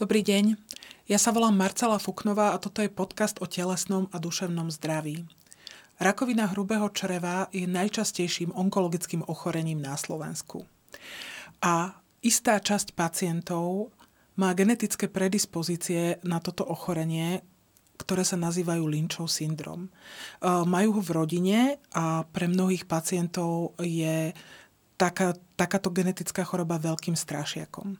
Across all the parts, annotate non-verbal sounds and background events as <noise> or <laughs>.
Dobrý deň, ja sa volám Marcela Fuknová a toto je podcast o telesnom a duševnom zdraví. Rakovina hrubého čreva je najčastejším onkologickým ochorením na Slovensku. A istá časť pacientov má genetické predispozície na toto ochorenie, ktoré sa nazývajú Lynchov syndrom. E, majú ho v rodine a pre mnohých pacientov je taká, takáto genetická choroba veľkým strašiakom.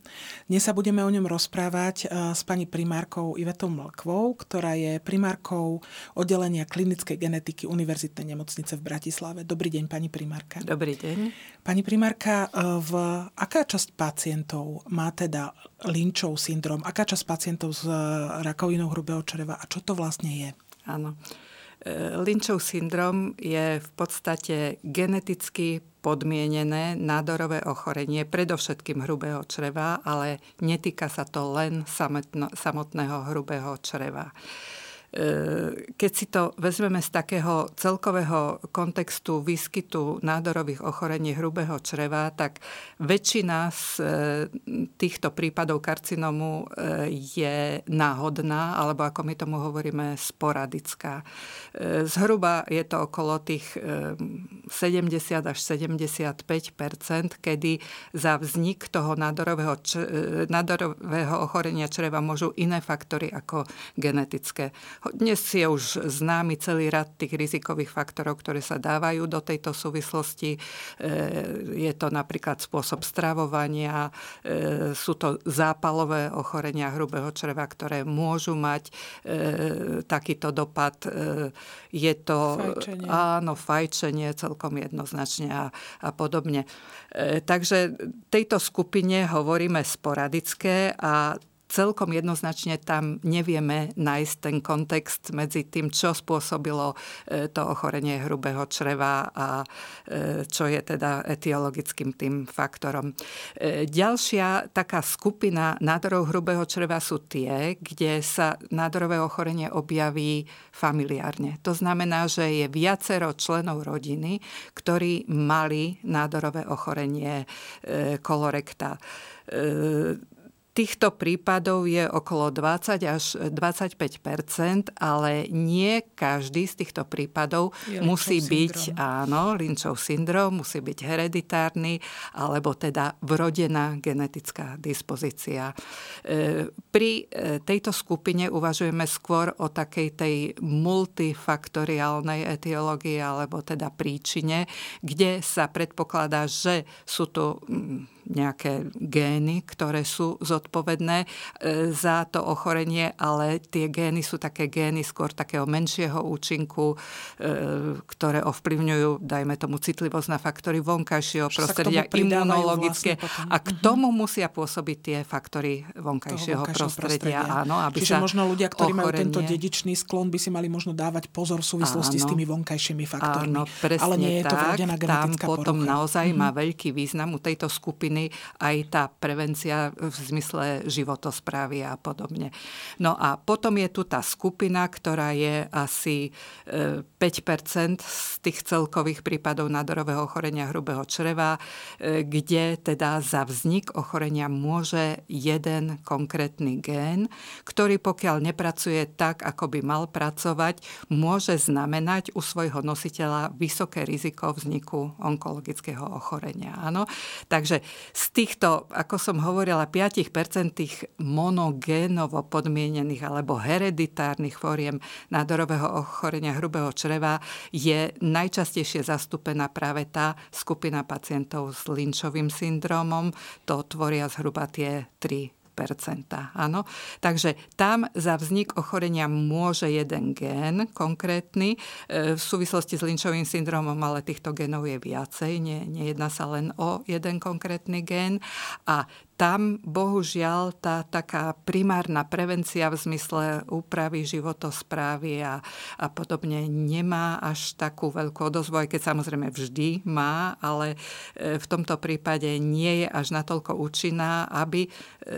Dnes sa budeme o ňom rozprávať eh, s pani primárkou Ivetou Mlkvou, ktorá je primárkou oddelenia klinickej genetiky Univerzitnej nemocnice v Bratislave. Dobrý deň, pani primárka. Dobrý deň. Pani primárka, eh, v aká časť pacientov má teda Lynchov syndrom? Aká časť pacientov s eh, rakovinou hrubého čreva a čo to vlastne je? Áno. Lynchov syndrom je v podstate geneticky podmienené nádorové ochorenie, predovšetkým hrubého čreva, ale netýka sa to len samotného hrubého čreva. E, keď si to vezmeme z takého celkového kontextu výskytu nádorových ochorení hrubého čreva, tak väčšina z e, týchto prípadov karcinomu e, je náhodná, alebo ako my tomu hovoríme, sporadická. Zhruba je to okolo tých 70 až 75 kedy za vznik toho nádorového, nádorového ochorenia čreva môžu iné faktory ako genetické. Dnes je už známy celý rad tých rizikových faktorov, ktoré sa dávajú do tejto súvislosti. E, je to napríklad spôsob stravovania, e, sú to zápalové ochorenia hrubého čreva, ktoré môžu mať e, takýto dopad. Je to fajčenie. áno, fajčenie celkom jednoznačne a, a podobne. Takže tejto skupine hovoríme sporadické a celkom jednoznačne tam nevieme nájsť ten kontext medzi tým, čo spôsobilo e, to ochorenie hrubého čreva a e, čo je teda etiologickým tým faktorom. E, ďalšia taká skupina nádorov hrubého čreva sú tie, kde sa nádorové ochorenie objaví familiárne. To znamená, že je viacero členov rodiny, ktorí mali nádorové ochorenie kolorekta Týchto prípadov je okolo 20 až 25% ale nie každý z týchto prípadov je musí byť, syndrom. áno, Lynchov syndrom, musí byť hereditárny, alebo teda vrodená genetická dispozícia. E, pri e, tejto skupine uvažujeme skôr o takej tej multifaktoriálnej etiológii, alebo teda príčine, kde sa predpokladá, že sú tu mm, nejaké gény, ktoré sú zodpovedné e, za to ochorenie, ale tie gény sú také gény skôr takého menšieho účinku, e, ktoré ovplyvňujú, dajme tomu, citlivosť na faktory vonkajšieho prostredia, imunologické. Vlastne a k mhm. tomu musia pôsobiť tie faktory vonkajšieho, prostredia. prostredia. Áno, aby Čiže sa možno ľudia, ktorí ochorenie... majú tento dedičný sklon, by si mali možno dávať pozor v súvislosti áno, s tými vonkajšími faktormi. Áno, presne ale nie je to tak, tam potom porucha. naozaj mm-hmm. má veľký význam u tejto skupiny strany aj tá prevencia v zmysle životosprávy a podobne. No a potom je tu tá skupina, ktorá je asi 5% e, z tých celkových prípadov nádorového ochorenia hrubého čreva, e, kde teda za vznik ochorenia môže jeden konkrétny gén, ktorý pokiaľ nepracuje tak, ako by mal pracovať, môže znamenať u svojho nositeľa vysoké riziko vzniku onkologického ochorenia. Áno? Takže z týchto, ako som hovorila, 5% tých monogénovo podmienených alebo hereditárnych fóriem nádorového ochorenia hrubého čreva je najčastejšie zastúpená práve tá skupina pacientov s Lynchovým syndromom. To tvoria zhruba tie tri Áno. Takže tam za vznik ochorenia môže jeden gén konkrétny. E, v súvislosti s Lynchovým syndromom ale týchto genov je viacej. Nie, nejedná sa len o jeden konkrétny gén. A tam bohužiaľ tá taká primárna prevencia v zmysle úpravy životosprávy a, a podobne nemá až takú veľkú odozvu, aj keď samozrejme vždy má, ale e, v tomto prípade nie je až natoľko účinná, aby e,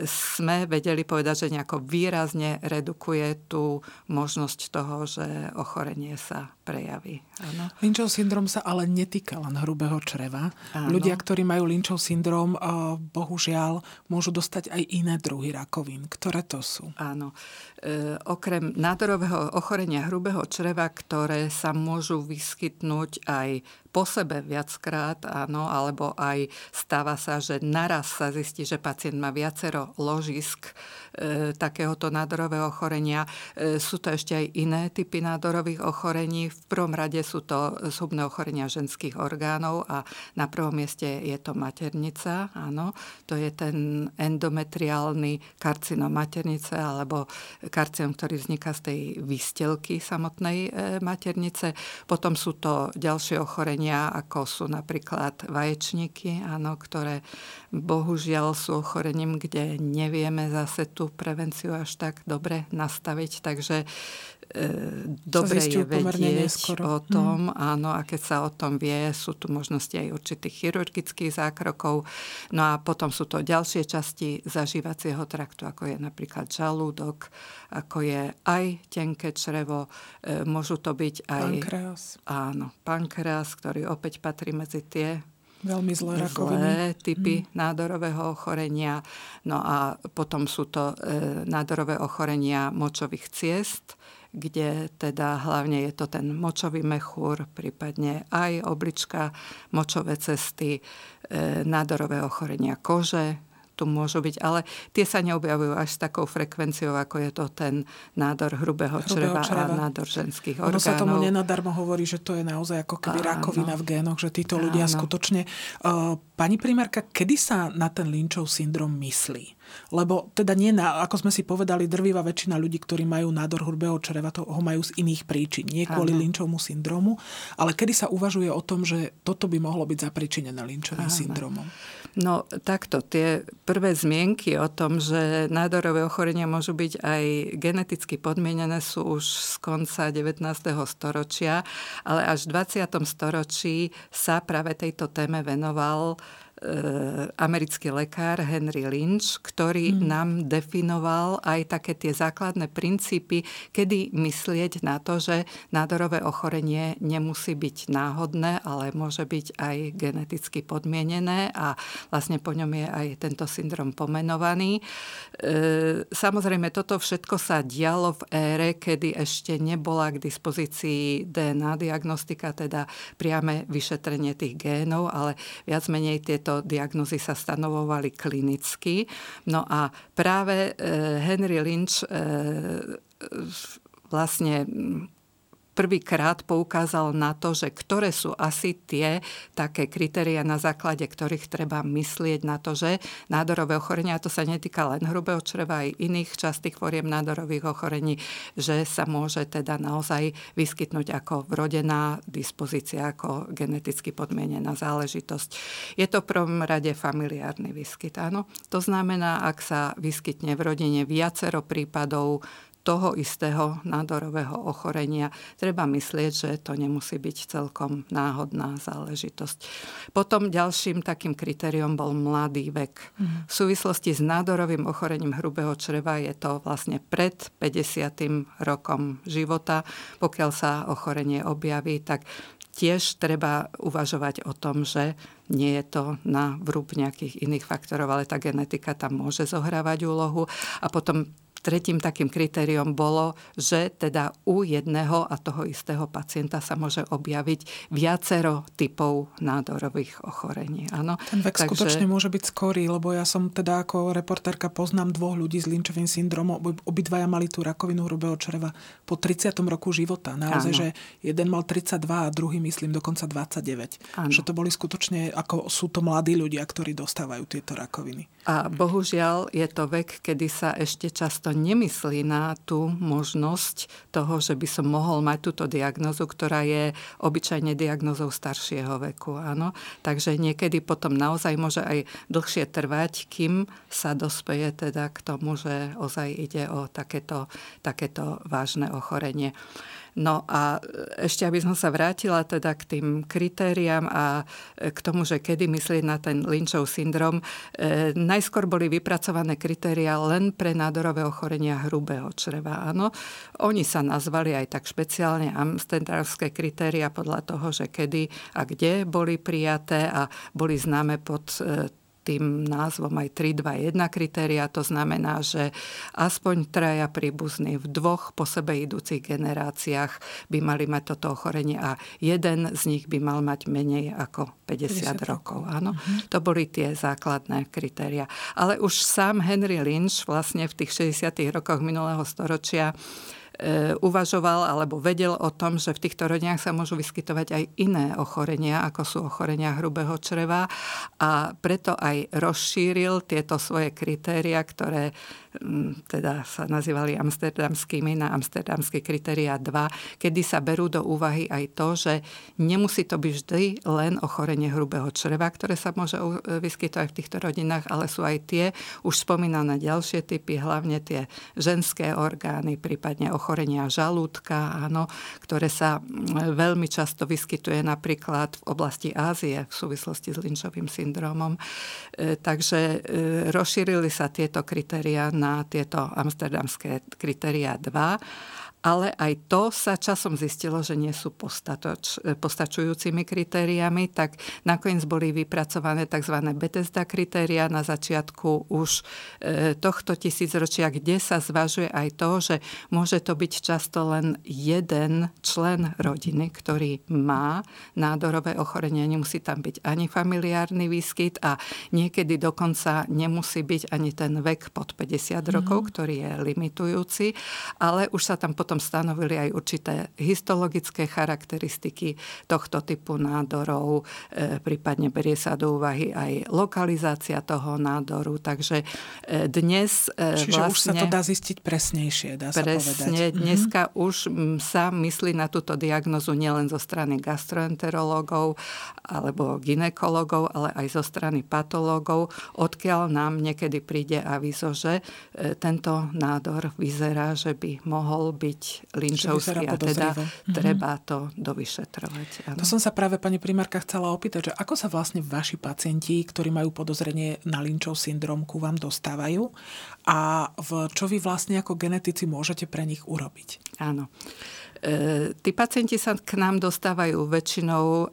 sme vedeli povedať, že nejako výrazne redukuje tú možnosť toho, že ochorenie sa prejaví. Áno. Lynchov syndrom sa ale netýka len hrubého čreva. Áno. Ľudia, ktorí majú Lynchov syndrom, bohužiaľ môžu dostať aj iné druhy rakovín. Ktoré to sú? Áno. E, okrem nádorového ochorenia hrubého čreva, ktoré sa môžu vyskytnúť aj po sebe viackrát, áno, alebo aj stáva sa, že naraz sa zistí, že pacient má viacero ložisk takéhoto nádorového ochorenia. E, sú to ešte aj iné typy nádorových ochorení. V prvom rade sú to zhubné ochorenia ženských orgánov a na prvom mieste je to maternica, áno. To je ten endometriálny karcinom maternice alebo karcinom, ktorý vzniká z tej výstelky samotnej e, maternice. Potom sú to ďalšie ochorenia ako sú napríklad vaječníky, áno, ktoré bohužiaľ sú ochorením, kde nevieme zase tú prevenciu až tak dobre nastaviť. Takže E, dobre je vedieť o tom, hmm. áno, a keď sa o tom vie, sú tu možnosti aj určitých chirurgických zákrokov. No a potom sú to ďalšie časti zažívacieho traktu, ako je napríklad žalúdok, ako je aj tenké črevo, e, môžu to byť aj... Pankreas. Áno, pankreas, ktorý opäť patrí medzi tie Veľmi zlé rakoviny. typy hmm. nádorového ochorenia. No a potom sú to e, nádorové ochorenia močových ciest, kde teda hlavne je to ten močový mechúr, prípadne aj oblička, močové cesty, e, nádorové ochorenia kože, tu môžu byť, ale tie sa neobjavujú až s takou frekvenciou, ako je to ten nádor hrubého, hrubého čreva, čreva a nádor ženských orgánov. Ono sa tomu nenadarmo hovorí, že to je naozaj ako keby Áno. rakovina v génoch, že títo Áno. ľudia skutočne... Uh, pani primárka, kedy sa na ten Lynchov syndrom myslí? Lebo teda nie, na, ako sme si povedali, drvivá väčšina ľudí, ktorí majú nádor hrubého čreva, to ho majú z iných príčin. Nie kvôli Lynchovmu syndromu, ale kedy sa uvažuje o tom, že toto by mohlo byť zapričinené Lynchovým syndromom? No takto, tie prvé zmienky o tom, že nádorové ochorenia môžu byť aj geneticky podmienené, sú už z konca 19. storočia, ale až v 20. storočí sa práve tejto téme venoval americký lekár Henry Lynch, ktorý mm. nám definoval aj také tie základné princípy, kedy myslieť na to, že nádorové ochorenie nemusí byť náhodné, ale môže byť aj geneticky podmienené a vlastne po ňom je aj tento syndrom pomenovaný. E, samozrejme, toto všetko sa dialo v ére, kedy ešte nebola k dispozícii DNA diagnostika, teda priame vyšetrenie tých génov, ale viac menej tieto tieto diagnozy sa stanovovali klinicky. No a práve eh, Henry Lynch eh, vlastne prvýkrát poukázal na to, že ktoré sú asi tie také kritéria, na základe ktorých treba myslieť na to, že nádorové ochorenia, a to sa netýka len hrubého čreva, aj iných častých foriem nádorových ochorení, že sa môže teda naozaj vyskytnúť ako vrodená dispozícia, ako geneticky podmienená záležitosť. Je to v prvom rade familiárny výskyt, áno. To znamená, ak sa vyskytne v rodine viacero prípadov toho istého nádorového ochorenia. Treba myslieť, že to nemusí byť celkom náhodná záležitosť. Potom ďalším takým kritériom bol mladý vek. Mm. V súvislosti s nádorovým ochorením hrubého čreva je to vlastne pred 50. rokom života. Pokiaľ sa ochorenie objaví, tak tiež treba uvažovať o tom, že nie je to na vrúb nejakých iných faktorov, ale tá genetika tam môže zohrávať úlohu. A potom Tretím takým kritériom bolo, že teda u jedného a toho istého pacienta sa môže objaviť viacero typov nádorových ochorení. Áno. Ten vek Takže... skutočne môže byť skorý, lebo ja som teda ako reportérka poznám dvoch ľudí s Lynchovým syndromom. Obidvaja mali tú rakovinu hrubého čreva po 30. roku života. Naozaj, Áno. že jeden mal 32 a druhý myslím dokonca 29. Áno. Že to boli skutočne, ako sú to mladí ľudia, ktorí dostávajú tieto rakoviny. A bohužiaľ je to vek, kedy sa ešte často nemyslí na tú možnosť toho, že by som mohol mať túto diagnozu, ktorá je obyčajne diagnozou staršieho veku. Áno? Takže niekedy potom naozaj môže aj dlhšie trvať, kým sa dospeje teda k tomu, že ozaj ide o takéto, takéto vážne ochorenie. No a ešte, aby som sa vrátila teda k tým kritériám a k tomu, že kedy myslieť na ten Lynchov syndrom, e, najskôr boli vypracované kritéria len pre nádorové ochorenia hrubého čreva. Áno, oni sa nazvali aj tak špeciálne amsterdamské kritéria podľa toho, že kedy a kde boli prijaté a boli známe pod e, tým názvom aj 3, 2, 1 kritéria. To znamená, že aspoň traja príbuzní v dvoch po sebe idúcich generáciách by mali mať toto ochorenie a jeden z nich by mal mať menej ako 50, 50 rokov. Áno, uh-huh. To boli tie základné kritéria. Ale už sám Henry Lynch vlastne v tých 60. rokoch minulého storočia uvažoval alebo vedel o tom, že v týchto rodinách sa môžu vyskytovať aj iné ochorenia, ako sú ochorenia hrubého čreva. A preto aj rozšíril tieto svoje kritéria, ktoré teda sa nazývali amsterdamskými na amsterdamské kritéria 2, kedy sa berú do úvahy aj to, že nemusí to byť vždy len ochorenie hrubého čreva, ktoré sa môže vyskytovať v týchto rodinách, ale sú aj tie už spomínané ďalšie typy, hlavne tie ženské orgány, prípadne ochorenia žalúdka, áno, ktoré sa veľmi často vyskytuje napríklad v oblasti Ázie v súvislosti s Lynchovým syndromom. E, takže e, rozšírili sa tieto kritéria na tieto amsterdamské kritéria 2 ale aj to sa časom zistilo, že nie sú postatoč, postačujúcimi kritériami, tak nakoniec boli vypracované tzv. Bethesda kritéria na začiatku už e, tohto tisícročia, kde sa zvažuje aj to, že môže to byť často len jeden člen rodiny, ktorý má nádorové ochorenie. Nemusí tam byť ani familiárny výskyt a niekedy dokonca nemusí byť ani ten vek pod 50 rokov, mm. ktorý je limitujúci, ale už sa tam potom potom stanovili aj určité histologické charakteristiky tohto typu nádorov, e, prípadne berie sa do úvahy aj lokalizácia toho nádoru. Takže e, dnes e, Čiže vlastne... už sa to vlastne dá zistiť presnejšie, dá sa presne, povedať. dneska mm-hmm. už sa myslí na túto diagnozu nielen zo strany gastroenterológov alebo ginekologov, ale aj zo strany patológov, odkiaľ nám niekedy príde avizo, že tento nádor vyzerá, že by mohol byť byť linčovský a teda mm-hmm. treba to dovyšetrovať. Ano. To som sa práve pani primárka chcela opýtať, že ako sa vlastne vaši pacienti, ktorí majú podozrenie na linčov syndrom, ku vám dostávajú a v čo vy vlastne ako genetici môžete pre nich urobiť? Áno. E, tí pacienti sa k nám dostávajú väčšinou e,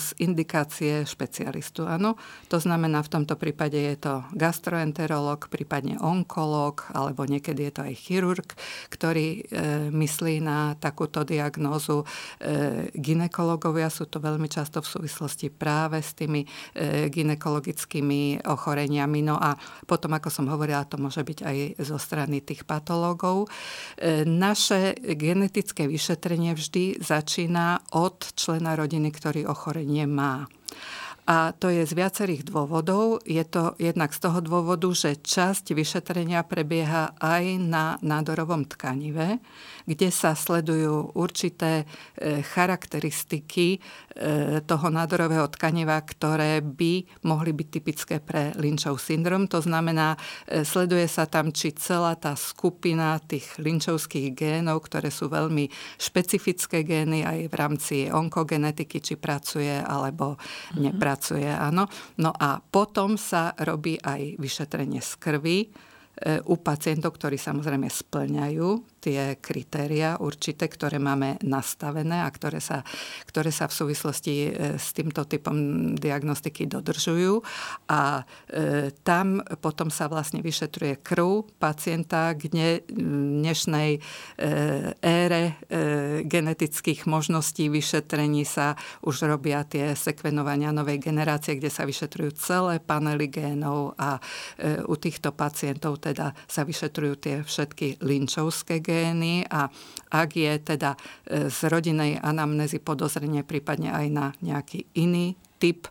z indikácie špecialistu. Áno? To znamená, v tomto prípade je to gastroenterolog, prípadne onkolog, alebo niekedy je to aj chirurg, ktorý e, myslí na takúto diagnózu. Ginekologovia sú to veľmi často v súvislosti práve s tými ginekologickými ochoreniami. No a potom, ako som hovorila, to môže byť aj zo strany tých patológov. Naše genetické vyšetrenie vždy začína od člena rodiny, ktorý ochorenie má. A to je z viacerých dôvodov. Je to jednak z toho dôvodu, že časť vyšetrenia prebieha aj na nádorovom tkanive, kde sa sledujú určité e, charakteristiky e, toho nádorového tkaniva, ktoré by mohli byť typické pre Lynchov syndrom. To znamená, e, sleduje sa tam, či celá tá skupina tých Lynchovských génov, ktoré sú veľmi špecifické gény aj v rámci onkogenetiky, či pracuje alebo mm-hmm. nepracuje pracuje, áno. No a potom sa robí aj vyšetrenie z krvi u pacientov, ktorí samozrejme splňajú tie kritéria určité, ktoré máme nastavené a ktoré sa, ktoré sa v súvislosti e, s týmto typom diagnostiky dodržujú. A e, tam potom sa vlastne vyšetruje krv pacienta k dnešnej e, ére e, genetických možností vyšetrení sa už robia tie sekvenovania novej generácie, kde sa vyšetrujú celé panely génov a e, u týchto pacientov teda sa vyšetrujú tie všetky linčovské gény a ak je teda e, z rodinej anamnézy podozrenie prípadne aj na nejaký iný typ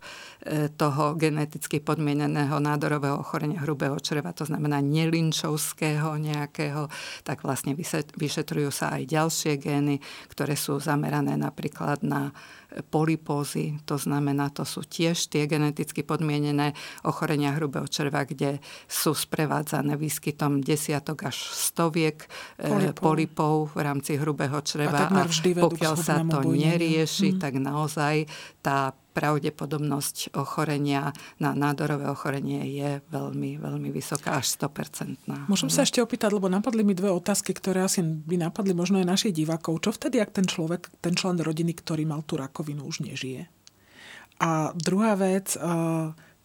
toho geneticky podmieneného nádorového ochorenia hrubého čreva, to znamená nelinčovského nejakého, tak vlastne vyšetrujú sa aj ďalšie gény, ktoré sú zamerané napríklad na polipózy, to znamená, to sú tiež tie geneticky podmienené ochorenia hrubého čreva, kde sú sprevádzané výskytom desiatok až stoviek e, polipov, polipov v rámci hrubého čreva. A, a pokiaľ sa to nerieši, hmm. tak naozaj tá pravdepodobnosť ochorenia na nádorové ochorenie je veľmi, veľmi vysoká, až 100%. Môžem sa ešte opýtať, lebo napadli mi dve otázky, ktoré asi by napadli možno aj našich divákov. Čo vtedy, ak ten človek, ten člen rodiny, ktorý mal tú rakovinu, už nežije? A druhá vec, eh,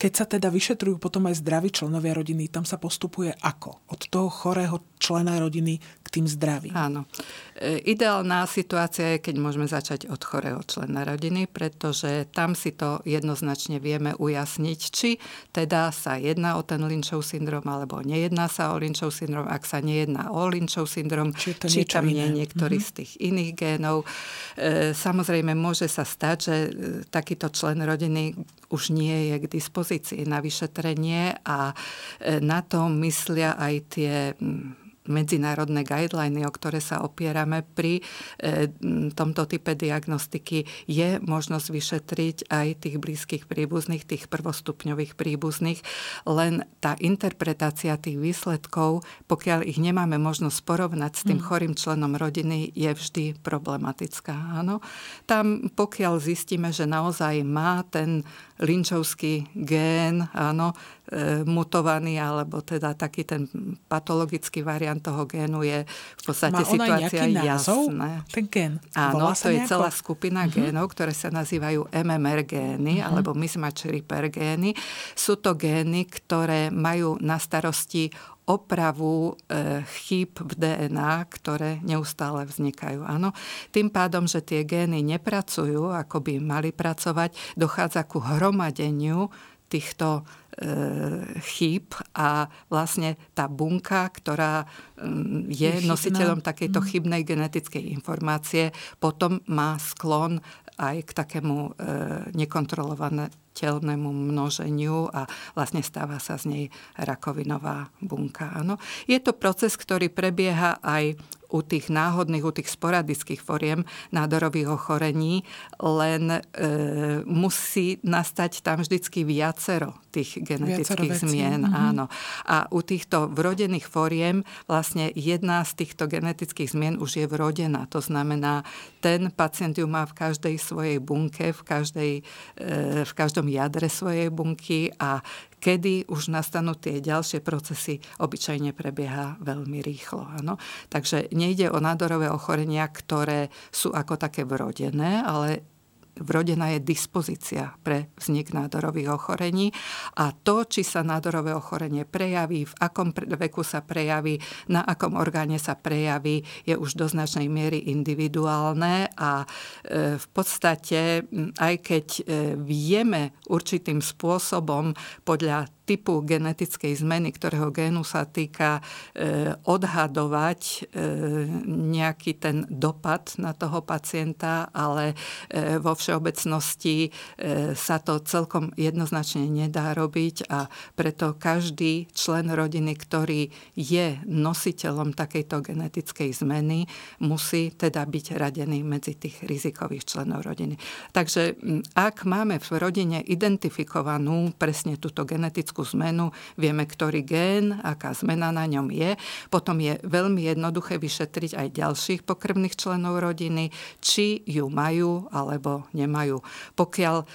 Keď sa teda vyšetrujú potom aj zdraví členovia rodiny, tam sa postupuje ako? Od toho chorého člena rodiny k tým zdravým. Áno. E, ideálna situácia je, keď môžeme začať od chorého člena rodiny, pretože tam si to jednoznačne vieme ujasniť, či teda sa jedná o ten Lynchov syndrom, alebo nejedná sa o Lynchov syndrom. Ak sa nejedná o Lynchov syndrom, či, či tam nie je niektorý mm-hmm. z tých iných génov. E, samozrejme, môže sa stať, že e, takýto člen rodiny už nie je k dispozícii na vyšetrenie a na to myslia aj tie medzinárodné guideliny, o ktoré sa opierame pri e, tomto type diagnostiky, je možnosť vyšetriť aj tých blízkych príbuzných, tých prvostupňových príbuzných, len tá interpretácia tých výsledkov, pokiaľ ich nemáme možnosť porovnať s tým mm. chorým členom rodiny, je vždy problematická. Áno. Tam, pokiaľ zistíme, že naozaj má ten linčovský gén, áno, e, mutovaný, alebo teda taký ten patologický variant toho génu je v podstate Má situácia jasná. Ten gén? Áno, to je nejako? celá skupina uh-huh. génov, ktoré sa nazývajú MMR gény, uh-huh. alebo mismatch repair gény. Sú to gény, ktoré majú na starosti opravu e, chýb v DNA, ktoré neustále vznikajú. Áno. Tým pádom, že tie gény nepracujú, ako by mali pracovať, dochádza ku hromadeniu týchto e, chýb a vlastne tá bunka, ktorá mm, je, je nositeľom takejto mhm. chybnej genetickej informácie, potom má sklon aj k takému e, nekontrolovanému množeniu a vlastne stáva sa z nej rakovinová bunka. Áno. Je to proces, ktorý prebieha aj u tých náhodných, u tých sporadických foriem nádorových ochorení, len e, musí nastať tam vždycky viacero tých genetických viacero zmien. Mm-hmm. Áno. A u týchto vrodených foriem vlastne jedna z týchto genetických zmien už je vrodená. To znamená, ten pacient ju má v každej svojej bunke, v, každej, e, v každom jadre svojej bunky a kedy už nastanú tie ďalšie procesy, obyčajne prebieha veľmi rýchlo. Áno. Takže nejde o nádorové ochorenia, ktoré sú ako také vrodené, ale vrodená je dispozícia pre vznik nádorových ochorení. A to, či sa nádorové ochorenie prejaví, v akom veku sa prejaví, na akom orgáne sa prejaví, je už do značnej miery individuálne. A e, v podstate, aj keď e, vieme určitým spôsobom podľa typu genetickej zmeny, ktorého génu sa týka e, odhadovať e, nejaký ten dopad na toho pacienta, ale e, vo všeobecnosti sa to celkom jednoznačne nedá robiť a preto každý člen rodiny, ktorý je nositeľom takejto genetickej zmeny, musí teda byť radený medzi tých rizikových členov rodiny. Takže ak máme v rodine identifikovanú presne túto genetickú genetickú zmenu, vieme, ktorý gén, aká zmena na ňom je. Potom je veľmi jednoduché vyšetriť aj ďalších pokrvných členov rodiny, či ju majú alebo nemajú. Pokiaľ e,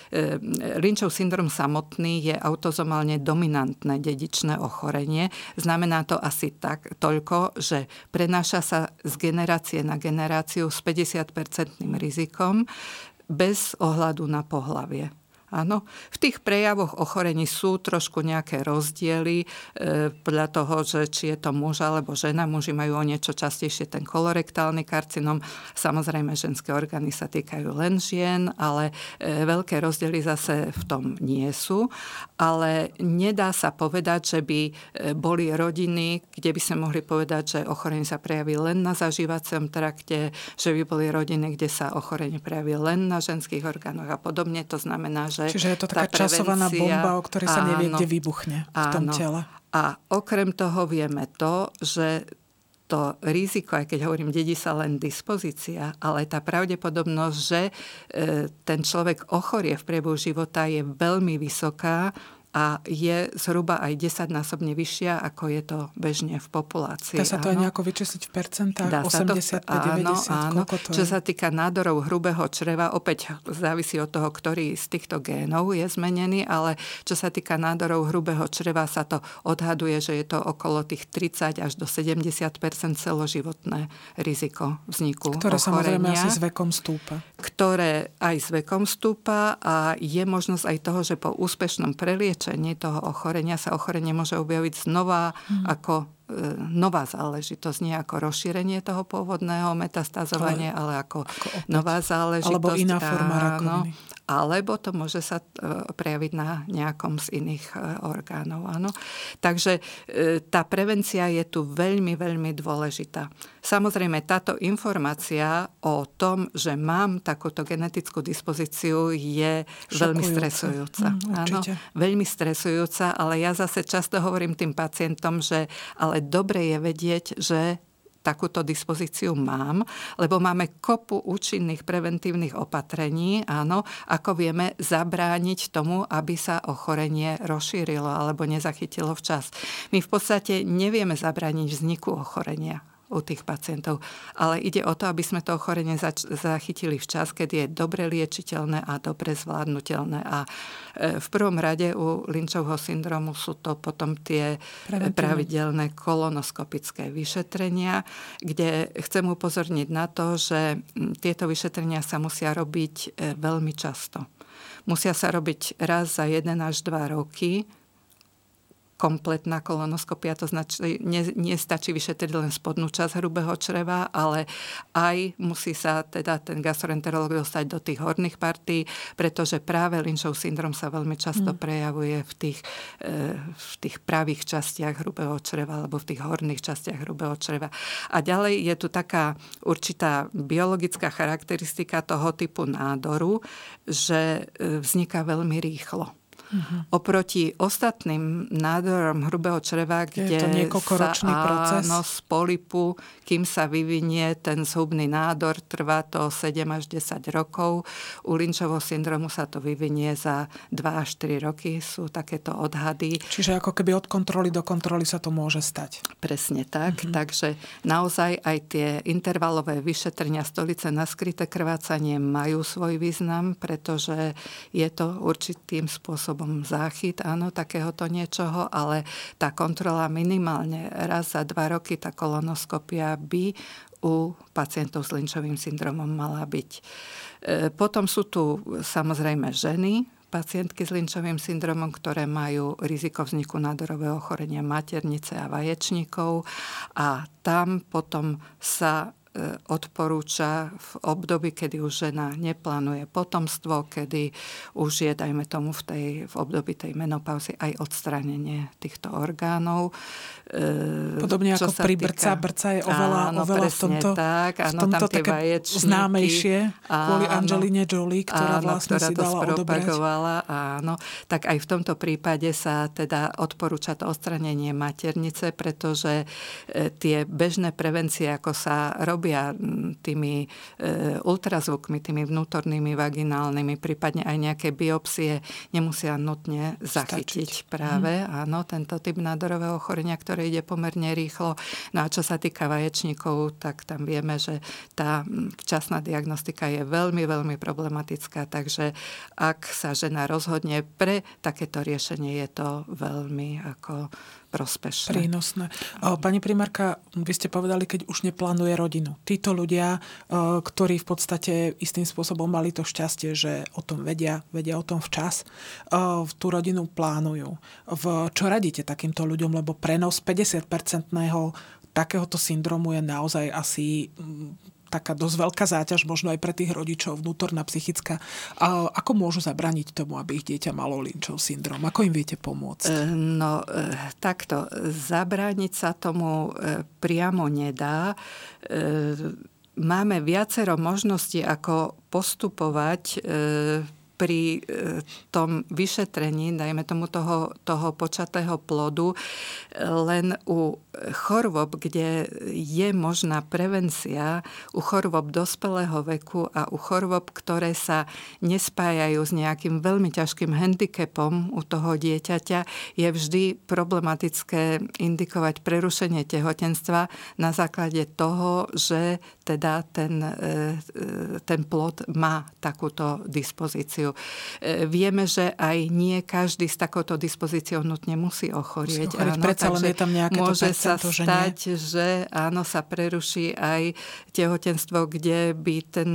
Lynchov syndrom samotný je autozomálne dominantné dedičné ochorenie, znamená to asi tak toľko, že prenáša sa z generácie na generáciu s 50-percentným rizikom bez ohľadu na pohlavie. Áno, v tých prejavoch ochorení sú trošku nejaké rozdiely e, podľa toho, že či je to muž alebo žena. Muži majú o niečo častejšie ten kolorektálny karcinom. Samozrejme, ženské orgány sa týkajú len žien, ale e, veľké rozdiely zase v tom nie sú. Ale nedá sa povedať, že by e, boli rodiny, kde by sme mohli povedať, že ochorenie sa prejaví len na zažívacom trakte, že by boli rodiny, kde sa ochorenie prejaví len na ženských orgánoch a podobne. To znamená, že... Čiže je to taká časovaná bomba, o ktorej sa nevie, kde vybuchne v tom áno. tele. A okrem toho vieme to, že to riziko, aj keď hovorím, dedí sa len dispozícia, ale tá pravdepodobnosť, že e, ten človek ochorie v priebehu života je veľmi vysoká a je zhruba aj 10-násobne vyššia, ako je to bežne v populácii. Dá sa to áno. aj nejako vyčísliť v percentách? Dá 85, to, 90? Áno, áno. To Čo sa týka nádorov hrubého čreva, opäť závisí od toho, ktorý z týchto génov je zmenený, ale čo sa týka nádorov hrubého čreva, sa to odhaduje, že je to okolo tých 30 až do 70% celoživotné riziko vzniku Ktoré ochorenia, samozrejme asi s vekom stúpa ktoré aj s vekom stúpa a je možnosť aj toho, že po úspešnom preliečení toho ochorenia sa ochorenie môže objaviť znova mm. ako e, nová záležitosť, nie ako rozšírenie toho pôvodného metastázovania, ale, ale ako, ako nová záležitosť. Alebo iná forma rakoviny alebo to môže sa e, prejaviť na nejakom z iných e, orgánov. Áno. Takže e, tá prevencia je tu veľmi, veľmi dôležitá. Samozrejme, táto informácia o tom, že mám takúto genetickú dispozíciu, je Šokujúca. veľmi stresujúca. Mm, Áno, veľmi stresujúca, ale ja zase často hovorím tým pacientom, že ale dobre je vedieť, že takúto dispozíciu mám, lebo máme kopu účinných preventívnych opatrení, áno, ako vieme zabrániť tomu, aby sa ochorenie rozšírilo alebo nezachytilo včas. My v podstate nevieme zabrániť vzniku ochorenia u tých pacientov. Ale ide o to, aby sme to ochorenie zač- zachytili včas, keď je dobre liečiteľné a dobre zvládnutelné. A e, v prvom rade u Lynchovho syndromu sú to potom tie Preventívne. pravidelné kolonoskopické vyšetrenia, kde chcem upozorniť na to, že tieto vyšetrenia sa musia robiť e, veľmi často. Musia sa robiť raz za 1 až 2 roky, kompletná kolonoskopia, to značí, nie, nie stačí vyšetriť len spodnú časť hrubého čreva, ale aj musí sa teda ten gastroenterolog dostať do tých horných partí, pretože práve Lynchov syndrom sa veľmi často mm. prejavuje v tých, e, v tých pravých častiach hrubého čreva alebo v tých horných častiach hrubého čreva. A ďalej je tu taká určitá biologická charakteristika toho typu nádoru, že e, vzniká veľmi rýchlo. Uh-huh. Oproti ostatným nádorom hrubého čreva, kde je to niekoľkoročný sa, proces. Áno, z polipu, kým sa vyvinie ten zhubný nádor, trvá to 7 až 10 rokov. U Lynčovho syndromu sa to vyvinie za 2 až 4 roky, sú takéto odhady. Čiže ako keby od kontroly do kontroly sa to môže stať. Presne tak, uh-huh. takže naozaj aj tie intervalové vyšetrenia stolice na skryté krvácanie majú svoj význam, pretože je to určitým spôsobom spôsobom záchyt, áno, takéhoto niečoho, ale tá kontrola minimálne raz za dva roky, tá kolonoskopia by u pacientov s Lynchovým syndromom mala byť. E, potom sú tu samozrejme ženy, pacientky s Lynchovým syndromom, ktoré majú riziko vzniku nádorového ochorenia maternice a vaječníkov a tam potom sa odporúča v období, kedy už žena neplánuje potomstvo, kedy už je, dajme tomu, v, tej, v období tej menopauzy aj odstránenie týchto orgánov. E, Podobne ako pri týka... brca. Brca je oveľa, áno, oveľa v tomto, tak, áno, v tomto tam tie vaječníky, známejšie kvôli Angeline Jolie, ktorá áno, vlastne ktorá si to dala spropagovala. Áno, tak aj v tomto prípade sa teda odporúča to odstranenie maternice, pretože e, tie bežné prevencie, ako sa robia tými e, ultrazvukmi, tými vnútornými, vaginálnymi, prípadne aj nejaké biopsie, nemusia nutne zachytiť Stačiť. práve mm. áno, tento typ nádorového ochorenia, ktoré ide pomerne rýchlo. No a čo sa týka vaječníkov, tak tam vieme, že tá včasná diagnostika je veľmi, veľmi problematická, takže ak sa žena rozhodne pre takéto riešenie, je to veľmi ako prospešné. Prínosné. Pani primárka, vy ste povedali, keď už neplánuje rodinu. Títo ľudia, ktorí v podstate istým spôsobom mali to šťastie, že o tom vedia, vedia o tom včas, tú rodinu plánujú. V, čo radíte takýmto ľuďom, lebo prenos 50-percentného takéhoto syndromu je naozaj asi taká dosť veľká záťaž možno aj pre tých rodičov, vnútorná psychická. A ako môžu zabraniť tomu, aby ich dieťa malo Lynchov syndrom? Ako im viete pomôcť? E, no, e, takto. Zabrániť sa tomu e, priamo nedá. Máme viacero možností, ako postupovať pri tom vyšetrení, dajme tomu toho, toho počatého plodu, len u chorôb, kde je možná prevencia, u chorôb dospelého veku a u chorôb, ktoré sa nespájajú s nejakým veľmi ťažkým handicapom u toho dieťaťa, je vždy problematické indikovať prerušenie tehotenstva na základe toho, že teda ten, e, e, ten plod má takúto dispozíciu. E, vieme, že aj nie každý s takouto dispozíciou nutne musí ochorieť. ochorieť áno, predsa len je tam nejaké môže to sa stať, že, že áno, sa preruší aj tehotenstvo, kde by ten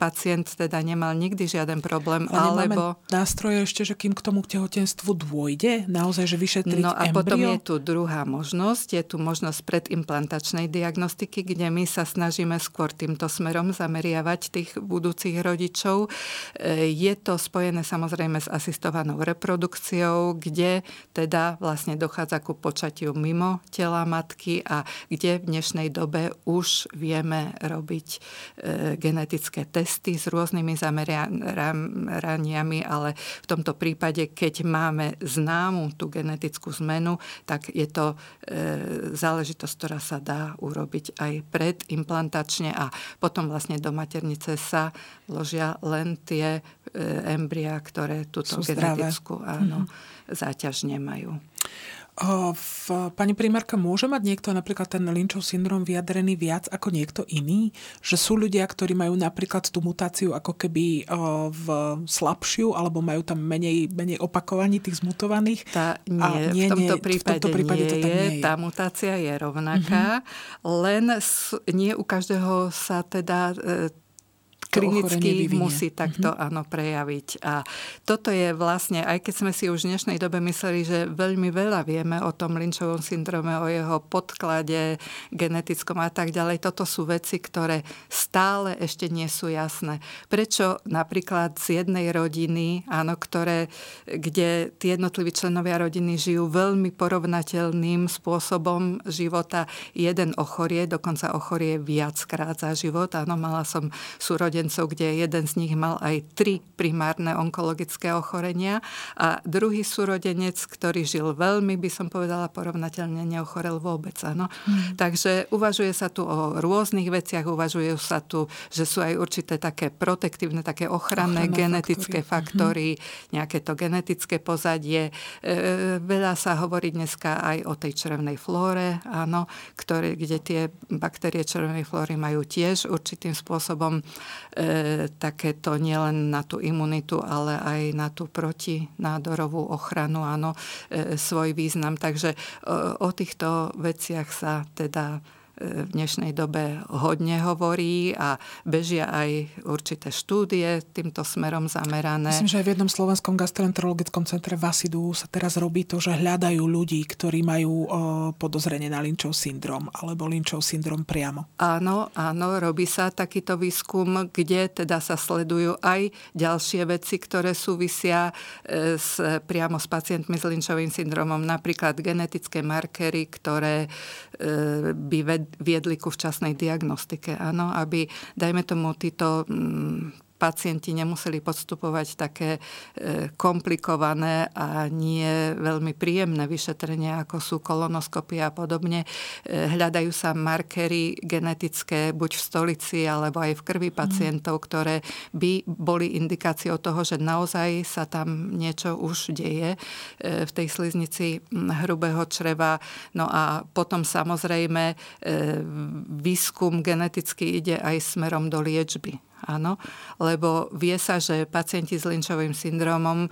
pacient teda nemal nikdy žiaden problém. Ale alebo... nástroje ešte, že kým k tomu tehotenstvu dôjde, naozaj, že vyšetriť No a embryo? potom je tu druhá možnosť, je tu možnosť predimplantačnej diagnostiky, kde my sa snažíme skôr týmto smerom zameriavať tých budúcich rodičov. E, je to spojené samozrejme s asistovanou reprodukciou, kde teda vlastne dochádza ku počatiu mimo tela matky a kde v dnešnej dobe už vieme robiť e, genetické testy s rôznymi zameraniami, ale v tomto prípade, keď máme známu tú genetickú zmenu, tak je to e, záležitosť, ktorá sa dá urobiť aj predimplantačne a potom vlastne do maternice sa vložia len tie e, embria, ktoré túto genetickú áno, mm-hmm. záťaž nemajú. V, pani primárka, môže mať niekto napríklad ten Lynchov syndrom vyjadrený viac ako niekto iný? Že sú ľudia, ktorí majú napríklad tú mutáciu ako keby v slabšiu, alebo majú tam menej, menej opakovaní tých zmutovaných? Tá, nie, a nie, v tomto prípade, v tomto prípade nie, to tak nie je. Tá mutácia je rovnaká, mm-hmm. len nie u každého sa teda e, klinicky musí takto mm-hmm. áno prejaviť. A toto je vlastne, aj keď sme si už v dnešnej dobe mysleli, že veľmi veľa vieme o tom Lynchovom syndrome, o jeho podklade genetickom a tak ďalej, toto sú veci, ktoré stále ešte nie sú jasné. Prečo napríklad z jednej rodiny, áno, ktoré, kde tie jednotliví členovia rodiny žijú veľmi porovnateľným spôsobom života, jeden ochorie, dokonca ochorie viackrát za život. Áno, mala som súrodencov súrodencov, kde jeden z nich mal aj tri primárne onkologické ochorenia a druhý súrodenec, ktorý žil veľmi, by som povedala, porovnateľne neochorel vôbec. Áno. Hmm. Takže uvažuje sa tu o rôznych veciach, uvažuje sa tu, že sú aj určité také protektívne, také ochranné Ochranné genetické faktory, hmm. nejaké to genetické pozadie. E, veľa sa hovorí dneska aj o tej črevnej flóre, áno, ktoré, kde tie baktérie črevnej flóry majú tiež určitým spôsobom e, takéto nielen na tú imunitu, ale aj na tú protinádorovú ochranu, áno, e, svoj význam. Takže e, o týchto veciach sa teda v dnešnej dobe hodne hovorí a bežia aj určité štúdie týmto smerom zamerané. Myslím, že aj v jednom slovenskom gastroenterologickom centre Vasidu sa teraz robí to, že hľadajú ľudí, ktorí majú podozrenie na Lynchov syndrom alebo Lynchov syndrom priamo. Áno, áno, robí sa takýto výskum, kde teda sa sledujú aj ďalšie veci, ktoré súvisia e, s, priamo s pacientmi s Lynchovým syndromom, napríklad genetické markery, ktoré e, by viedli ku včasnej diagnostike. Áno, aby, dajme tomu, títo mm, pacienti nemuseli podstupovať také e, komplikované a nie veľmi príjemné vyšetrenia, ako sú kolonoskopy a podobne. E, hľadajú sa markery genetické buď v stolici alebo aj v krvi mhm. pacientov, ktoré by boli indikáciou toho, že naozaj sa tam niečo už deje e, v tej sliznici hrubého čreva. No a potom samozrejme výskum geneticky ide aj smerom do liečby. Áno, lebo vie sa, že pacienti s Lynchovým syndromom e,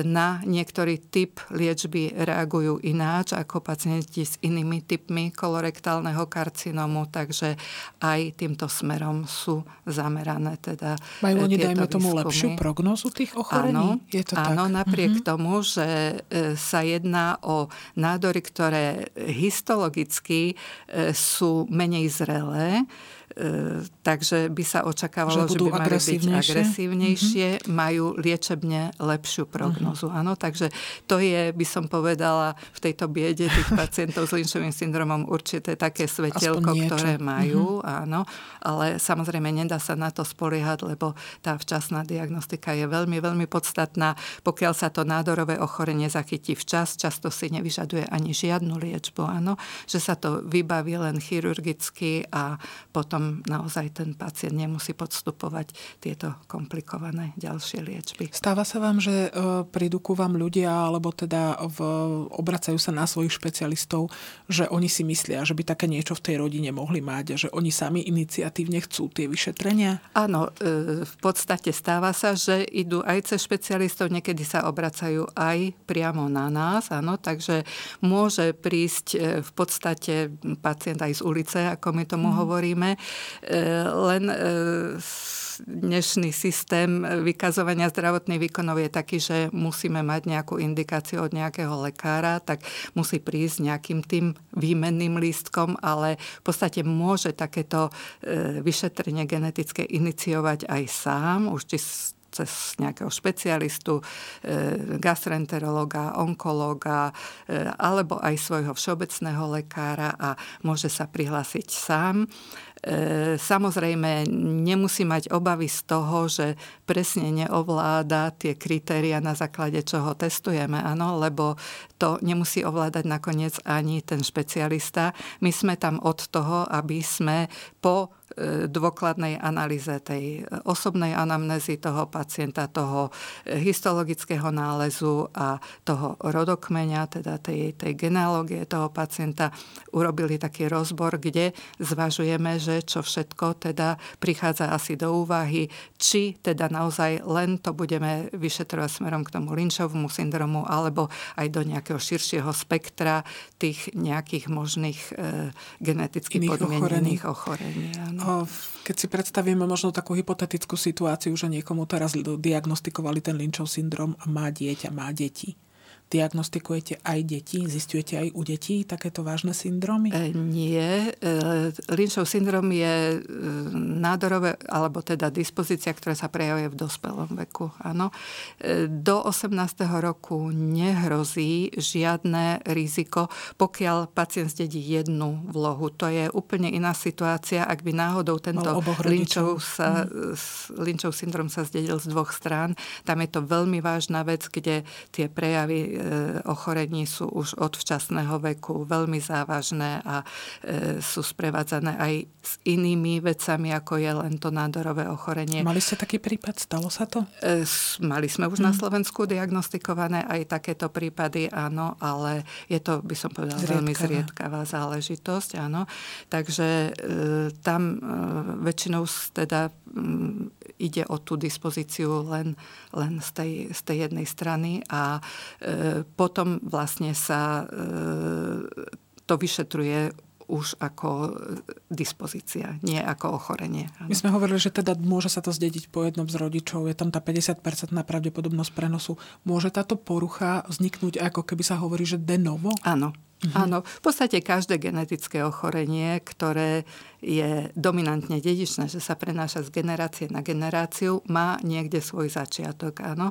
na niektorý typ liečby reagujú ináč ako pacienti s inými typmi kolorektálneho karcinomu, takže aj týmto smerom sú zamerané teda Majú oni, dajme tomu, lepšiu prognozu tých ochorení? Áno, Je to áno tak? napriek mm-hmm. tomu, že e, sa jedná o nádory, ktoré histologicky e, sú menej zrelé, E, takže by sa očakávalo, že, že by mali byť agresívnejšie, mm-hmm. majú liečebne lepšiu prognozu. Mm-hmm. Áno, takže to je, by som povedala, v tejto biede tých <laughs> pacientov s Lynchovým syndromom určité také svetelko, ktoré majú, mm-hmm. áno, ale samozrejme nedá sa na to spoliehať, lebo tá včasná diagnostika je veľmi, veľmi podstatná. Pokiaľ sa to nádorové ochorenie zachytí včas, často si nevyžaduje ani žiadnu liečbu, áno, že sa to vybaví len chirurgicky a potom naozaj ten pacient nemusí podstupovať tieto komplikované ďalšie liečby. Stáva sa vám, že e, prídu ku vám ľudia, alebo teda v, obracajú sa na svojich špecialistov, že oni si myslia, že by také niečo v tej rodine mohli mať a že oni sami iniciatívne chcú tie vyšetrenia? Áno, e, v podstate stáva sa, že idú aj cez špecialistov, niekedy sa obracajú aj priamo na nás, áno, takže môže prísť e, v podstate pacient aj z ulice, ako my tomu mm. hovoríme, len dnešný systém vykazovania zdravotných výkonov je taký, že musíme mať nejakú indikáciu od nejakého lekára, tak musí prísť nejakým tým výmenným lístkom, ale v podstate môže takéto e, vyšetrenie genetické iniciovať aj sám, už či cez nejakého špecialistu, e, gastroenterológa, onkológa e, alebo aj svojho všeobecného lekára a môže sa prihlásiť sám. E, samozrejme, nemusí mať obavy z toho, že presne neovláda tie kritéria, na základe čoho testujeme, áno, lebo to nemusí ovládať nakoniec ani ten špecialista. My sme tam od toho, aby sme po dôkladnej analýze tej osobnej anamnézy toho pacienta, toho histologického nálezu a toho rodokmeňa, teda tej, tej genealógie toho pacienta, urobili taký rozbor, kde zvažujeme, že čo všetko teda prichádza asi do úvahy, či teda naozaj len to budeme vyšetrovať smerom k tomu Lynchovmu syndromu alebo aj do nejakého širšieho spektra tých nejakých možných e, geneticky podmienených ochorení. ochorení Keď si predstavíme možno takú hypotetickú situáciu, že niekomu teraz diagnostikovali ten Lynchov syndrom a má dieťa, má deti Diagnostikujete aj deti? Zistujete aj u detí takéto vážne syndromy? E, nie. E, Lynchov syndrom je e, nádorové, alebo teda dispozícia, ktorá sa prejavuje v dospelom veku. Áno. E, do 18. roku nehrozí žiadne riziko, pokiaľ pacient zdedí jednu vlohu. To je úplne iná situácia, ak by náhodou tento Lynchov, sa, mm. Lynchov syndrom sa zdedil z dvoch strán. Tam je to veľmi vážna vec, kde tie prejavy ochorení sú už od včasného veku veľmi závažné a e, sú sprevádzané aj s inými vecami, ako je len to nádorové ochorenie. Mali ste taký prípad? Stalo sa to? E, mali sme už hmm. na Slovensku diagnostikované aj takéto prípady, áno, ale je to, by som povedala, Zriedkavá. veľmi zriedkavá záležitosť, áno. Takže tam väčšinou teda ide o tú dispozíciu len, len z, tej, z tej jednej strany a e, potom vlastne sa e, to vyšetruje už ako dispozícia, nie ako ochorenie. My sme hovorili, že teda môže sa to zdediť po jednom z rodičov, je tam tá 50% pravdepodobnosť prenosu. Môže táto porucha vzniknúť ako keby sa hovorí, že de novo? Áno, Mm-hmm. Áno, v podstate každé genetické ochorenie, ktoré je dominantne dedičné, že sa prenáša z generácie na generáciu, má niekde svoj začiatok. Áno.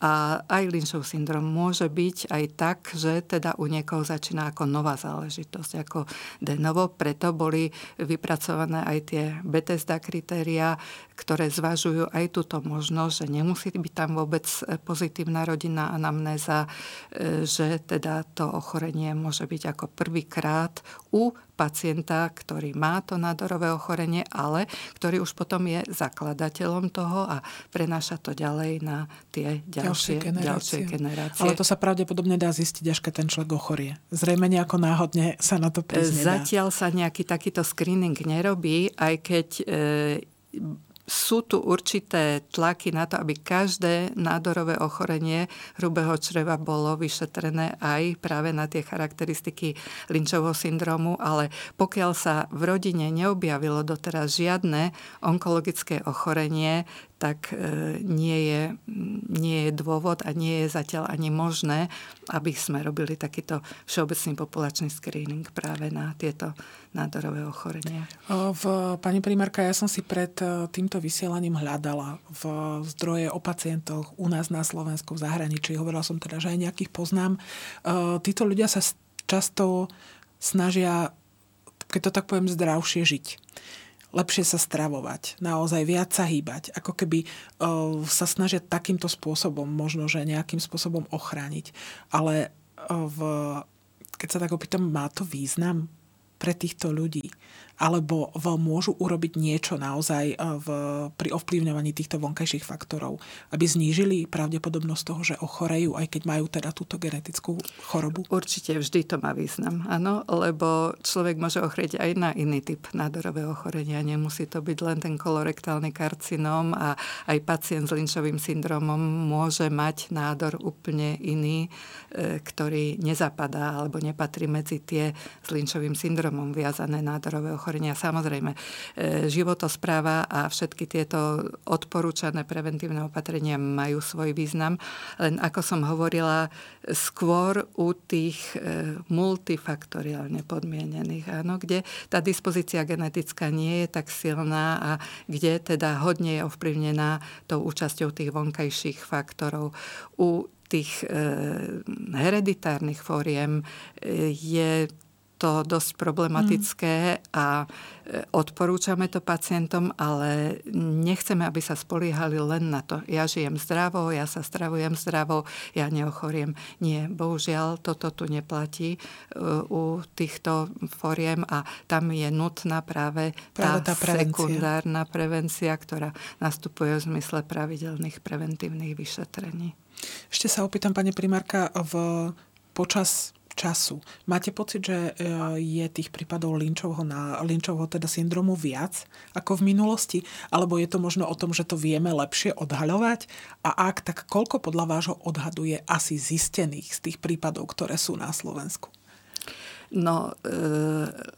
A aj Lynchov syndrom môže byť aj tak, že teda u niekoho začína ako nová záležitosť, ako de novo. Preto boli vypracované aj tie Bethesda kritéria, ktoré zvažujú aj túto možnosť, že nemusí byť tam vôbec pozitívna rodinná anamnéza, e, že teda to ochorenie môže byť ako prvýkrát u pacienta, ktorý má to nádorové ochorenie, ale ktorý už potom je zakladateľom toho a prenáša to ďalej na tie ďalšie, ďalšie, generácie. ďalšie generácie. Ale to sa pravdepodobne dá zistiť, až keď ten človek ochorie. Zrejme nejako náhodne sa na to prísť Zatiaľ sa nejaký takýto screening nerobí, aj keď e, sú tu určité tlaky na to, aby každé nádorové ochorenie hrubého čreva bolo vyšetrené aj práve na tie charakteristiky Lynchovho syndromu, ale pokiaľ sa v rodine neobjavilo doteraz žiadne onkologické ochorenie, tak e, nie je, nie je dôvod a nie je zatiaľ ani možné, aby sme robili takýto všeobecný populačný screening práve na tieto nádorové ochorenia. V, pani primárka, ja som si pred e, týmto vysielaním hľadala v zdroje o pacientoch u nás na Slovensku, v zahraničí. Hovorila som teda, že aj nejakých poznám. E, títo ľudia sa často snažia, keď to tak poviem, zdravšie žiť lepšie sa stravovať, naozaj viac sa hýbať, ako keby uh, sa snažia takýmto spôsobom, možno, že nejakým spôsobom ochrániť. Ale uh, v, keď sa tak opýtam, má to význam pre týchto ľudí? alebo v, môžu urobiť niečo naozaj e, v, pri ovplyvňovaní týchto vonkajších faktorov, aby znížili pravdepodobnosť toho, že ochorejú, aj keď majú teda túto genetickú chorobu? Určite vždy to má význam, áno, lebo človek môže ochrieť aj na iný typ nádorového ochorenia. Nemusí to byť len ten kolorektálny karcinóm a aj pacient s Lynchovým syndromom môže mať nádor úplne iný, e, ktorý nezapadá alebo nepatrí medzi tie s Lynchovým syndromom viazané nádorové ochorenia. Samozrejme, e, životospráva a všetky tieto odporúčané preventívne opatrenia majú svoj význam. Len ako som hovorila, skôr u tých e, multifaktoriálne podmienených, áno, kde tá dispozícia genetická nie je tak silná a kde teda hodne je ovplyvnená tou účasťou tých vonkajších faktorov. U tých e, hereditárnych fóriem e, je to dosť problematické a e, odporúčame to pacientom, ale nechceme, aby sa spoliehali len na to. Ja žijem zdravo, ja sa stravujem zdravo, ja neochoriem. Nie, bohužiaľ, toto tu neplatí e, u týchto foriem a tam je nutná práve, práve tá, tá prevencia. sekundárna prevencia, ktorá nastupuje v zmysle pravidelných preventívnych vyšetrení. Ešte sa opýtam, pani primárka, v, počas času. Máte pocit, že e, je tých prípadov Lynchovho, na, Lynchovho teda syndromu viac ako v minulosti? Alebo je to možno o tom, že to vieme lepšie odhaľovať? A ak, tak koľko podľa vášho odhadu je asi zistených z tých prípadov, ktoré sú na Slovensku? No, e,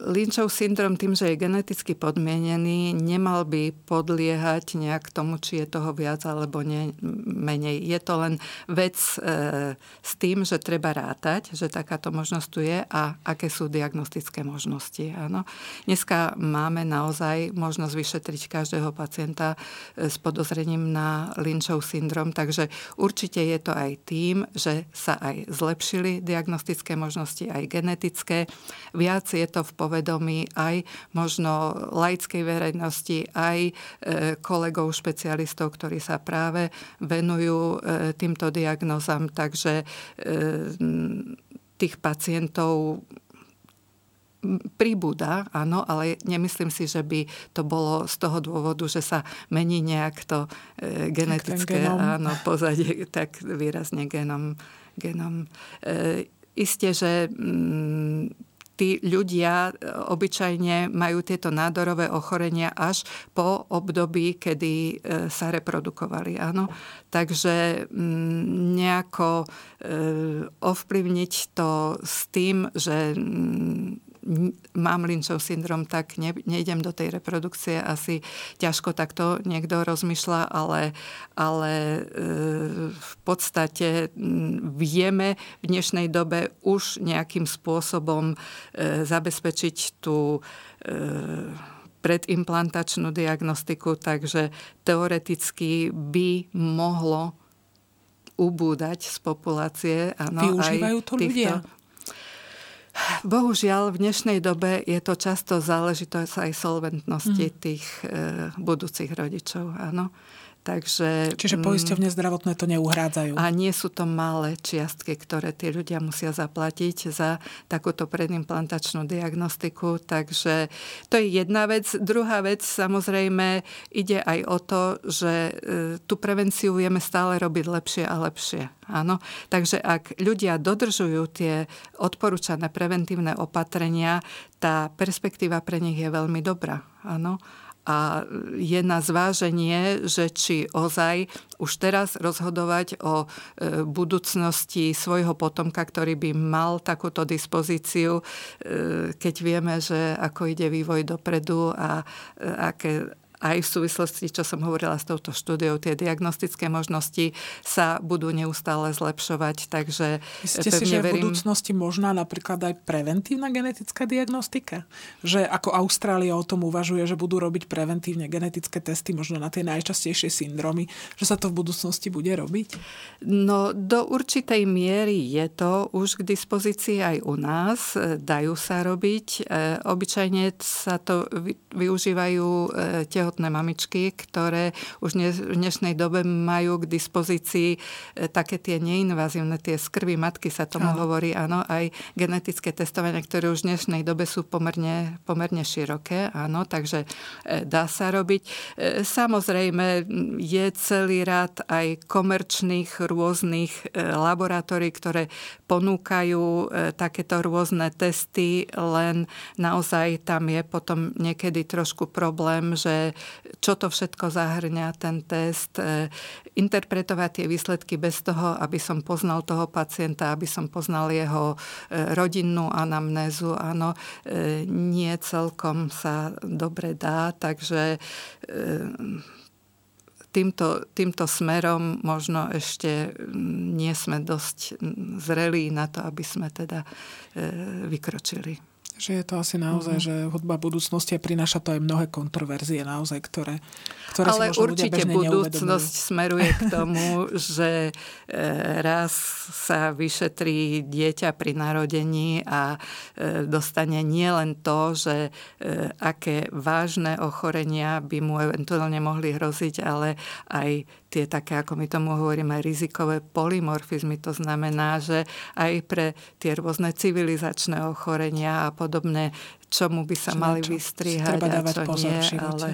Lynchov syndrom tým, že je geneticky podmienený, nemal by podliehať nejak tomu, či je toho viac alebo nie, menej. Je to len vec e, s tým, že treba rátať, že takáto možnosť tu je a aké sú diagnostické možnosti. Áno. Dneska máme naozaj možnosť vyšetriť každého pacienta e, s podozrením na Lynchov syndrom, takže určite je to aj tým, že sa aj zlepšili diagnostické možnosti, aj genetické Viac je to v povedomí aj možno laickej verejnosti, aj e, kolegov špecialistov, ktorí sa práve venujú e, týmto diagnozám. Takže e, tých pacientov pribúda, áno, ale nemyslím si, že by to bolo z toho dôvodu, že sa mení nejak to e, genetické áno, pozadie tak výrazne genom. genom. E, Isté, že mm, tí ľudia e, obyčajne majú tieto nádorové ochorenia až po období, kedy e, sa reprodukovali. Áno? Takže mm, nejako e, ovplyvniť to s tým, že mm, mám Lynchov syndrom, tak ne, nejdem do tej reprodukcie. Asi ťažko takto niekto rozmýšľa, ale, ale e, v podstate vieme v dnešnej dobe už nejakým spôsobom e, zabezpečiť tú e, predimplantačnú diagnostiku, takže teoreticky by mohlo ubúdať z populácie. Ano, Využívajú to týchto, ľudia? Bohužiaľ, v dnešnej dobe je to často záležitosť aj solventnosti mm. tých e, budúcich rodičov. Áno. Takže, Čiže mm, poisťovne zdravotné to neuhrádzajú. A nie sú to malé čiastky, ktoré tí ľudia musia zaplatiť za takúto predimplantačnú diagnostiku. Takže to je jedna vec. Druhá vec, samozrejme, ide aj o to, že e, tú prevenciu vieme stále robiť lepšie a lepšie. Áno. Takže ak ľudia dodržujú tie odporúčané preventívne opatrenia, tá perspektíva pre nich je veľmi dobrá. Áno a je na zváženie, že či ozaj už teraz rozhodovať o e, budúcnosti svojho potomka, ktorý by mal takúto dispozíciu, e, keď vieme, že ako ide vývoj dopredu a e, aké aj v súvislosti, čo som hovorila s touto štúdiou, tie diagnostické možnosti sa budú neustále zlepšovať, takže Myslíte si, že verím... v budúcnosti možná napríklad aj preventívna genetická diagnostika? Že ako Austrália o tom uvažuje, že budú robiť preventívne genetické testy možno na tie najčastejšie syndromy, že sa to v budúcnosti bude robiť? No, do určitej miery je to už k dispozícii aj u nás. Dajú sa robiť. E, obyčajne sa to využívajú e, tehotné mamičky, ktoré už v dnešnej dobe majú k dispozícii e, také tie neinvazívne, tie skrvy matky sa tomu áno. hovorí, áno, aj genetické testovania, ktoré už v dnešnej dobe sú pomerne, pomerne široké, áno, takže e, dá sa robiť. Samozrejme je celý rad aj komerčných rôznych laboratórií, ktoré ponúkajú takéto rôzne testy, len naozaj tam je potom niekedy trošku problém, že čo to všetko zahrňa ten test, e, interpretovať tie výsledky bez toho, aby som poznal toho pacienta, aby som poznal jeho e, rodinnú anamnézu. Áno, e, nie celkom sa dobre dá, takže týmto, týmto smerom možno ešte nie sme dosť zrelí na to, aby sme teda vykročili. Že je to asi naozaj, mm-hmm. že hudba budúcnosti a prináša to aj mnohé kontroverzie naozaj, ktoré, ktoré Ale si určite budúcnosť smeruje k tomu, <laughs> že e, raz sa vyšetrí dieťa pri narodení a e, dostane nielen to, že e, aké vážne ochorenia by mu eventuálne mohli hroziť, ale aj tie také, ako my tomu hovoríme, rizikové polymorfizmy. To znamená, že aj pre tie rôzne civilizačné ochorenia a podobné, čomu by sa mali vystrihať treba dávať a čo pozor nie, ale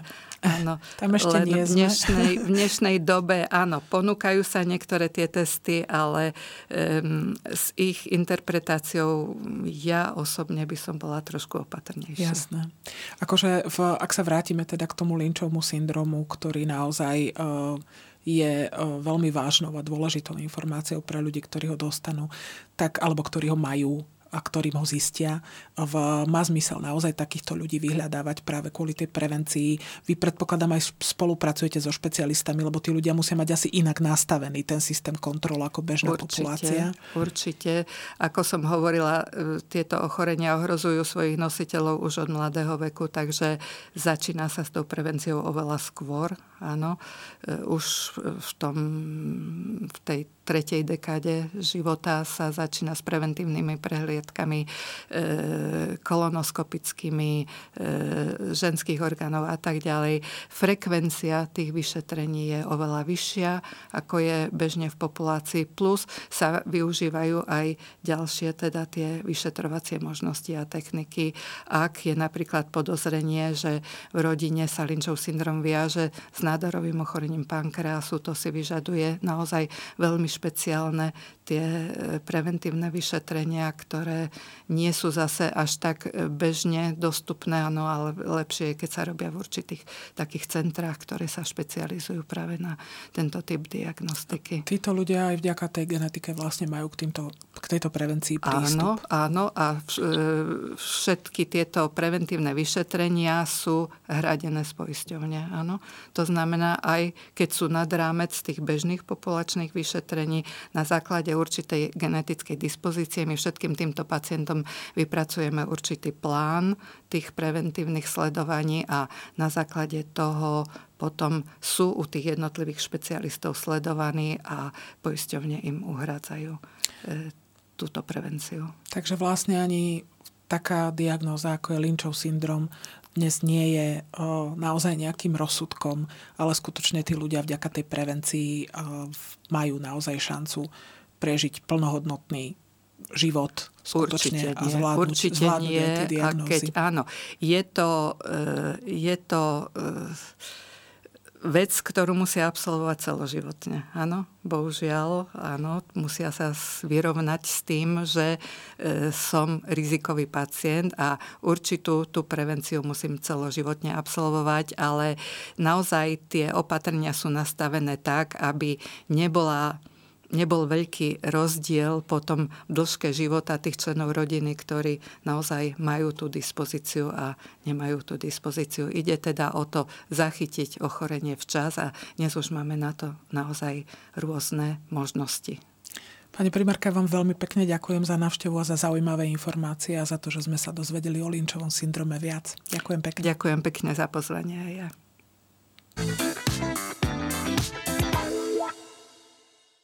áno, Tam ešte len nie v dnešnej, v <laughs> dnešnej dobe, áno, ponúkajú sa niektoré tie testy, ale um, s ich interpretáciou ja osobne by som bola trošku opatrnejšia. Jasné. Akože v, ak sa vrátime teda k tomu Lynchovmu syndromu, ktorý naozaj uh, je e, veľmi vážnou a dôležitou informáciou pre ľudí, ktorí ho dostanú, tak, alebo ktorí ho majú a ktorým ho zistia. V, má zmysel naozaj takýchto ľudí vyhľadávať práve kvôli tej prevencii. Vy predpokladám aj spolupracujete so špecialistami, lebo tí ľudia musia mať asi inak nastavený ten systém kontrol ako bežná určite, populácia. Určite. Ako som hovorila, e, tieto ochorenia ohrozujú svojich nositeľov už od mladého veku, takže začína sa s tou prevenciou oveľa skôr. Áno. E, už v, tom, v tej tretej dekáde života sa začína s preventívnymi prehliadkami e, kolonoskopickými e, ženských orgánov a tak ďalej. Frekvencia tých vyšetrení je oveľa vyššia, ako je bežne v populácii, plus sa využívajú aj ďalšie teda tie vyšetrovacie možnosti a techniky. Ak je napríklad podozrenie, že v rodine sa Lynchov syndrom viaže s nádorovým ochorením pankreasu, to si vyžaduje naozaj veľmi špeciálne tie e, preventívne vyšetrenia, ktoré nie sú zase až tak e, bežne dostupné, ano, ale lepšie je, keď sa robia v určitých takých centrách, ktoré sa špecializujú práve na tento typ diagnostiky. Títo ľudia aj vďaka tej genetike vlastne majú k, týmto, k tejto prevencii prístup. Áno, áno a e, všetky tieto preventívne vyšetrenia sú hradené z poisťovne. Áno. To znamená, aj keď sú nad rámec tých bežných populačných vyšetrení, na základe určitej genetickej dispozície. My všetkým týmto pacientom vypracujeme určitý plán tých preventívnych sledovaní a na základe toho potom sú u tých jednotlivých špecialistov sledovaní a poisťovne im uhradzajú e, túto prevenciu. Takže vlastne ani taká diagnóza, ako je Lynchov syndrom, dnes nie je o, naozaj nejakým rozsudkom, ale skutočne tí ľudia vďaka tej prevencii o, majú naozaj šancu prežiť plnohodnotný život skutočne určite a zvládnuť, určite zvládnuť nie. tie diagnózy. A keď, áno, je to, e, je to vec, ktorú musia absolvovať celoživotne. Áno, bohužiaľ, áno, musia sa vyrovnať s tým, že e, som rizikový pacient a určitú tú prevenciu musím celoživotne absolvovať, ale naozaj tie opatrenia sú nastavené tak, aby nebola nebol veľký rozdiel potom v dĺžke života tých členov rodiny, ktorí naozaj majú tú dispozíciu a nemajú tú dispozíciu. Ide teda o to zachytiť ochorenie včas a dnes už máme na to naozaj rôzne možnosti. Pani primárka, vám veľmi pekne ďakujem za návštevu a za zaujímavé informácie a za to, že sme sa dozvedeli o Lynčovom syndrome viac. Ďakujem pekne. Ďakujem pekne za pozvanie aj ja.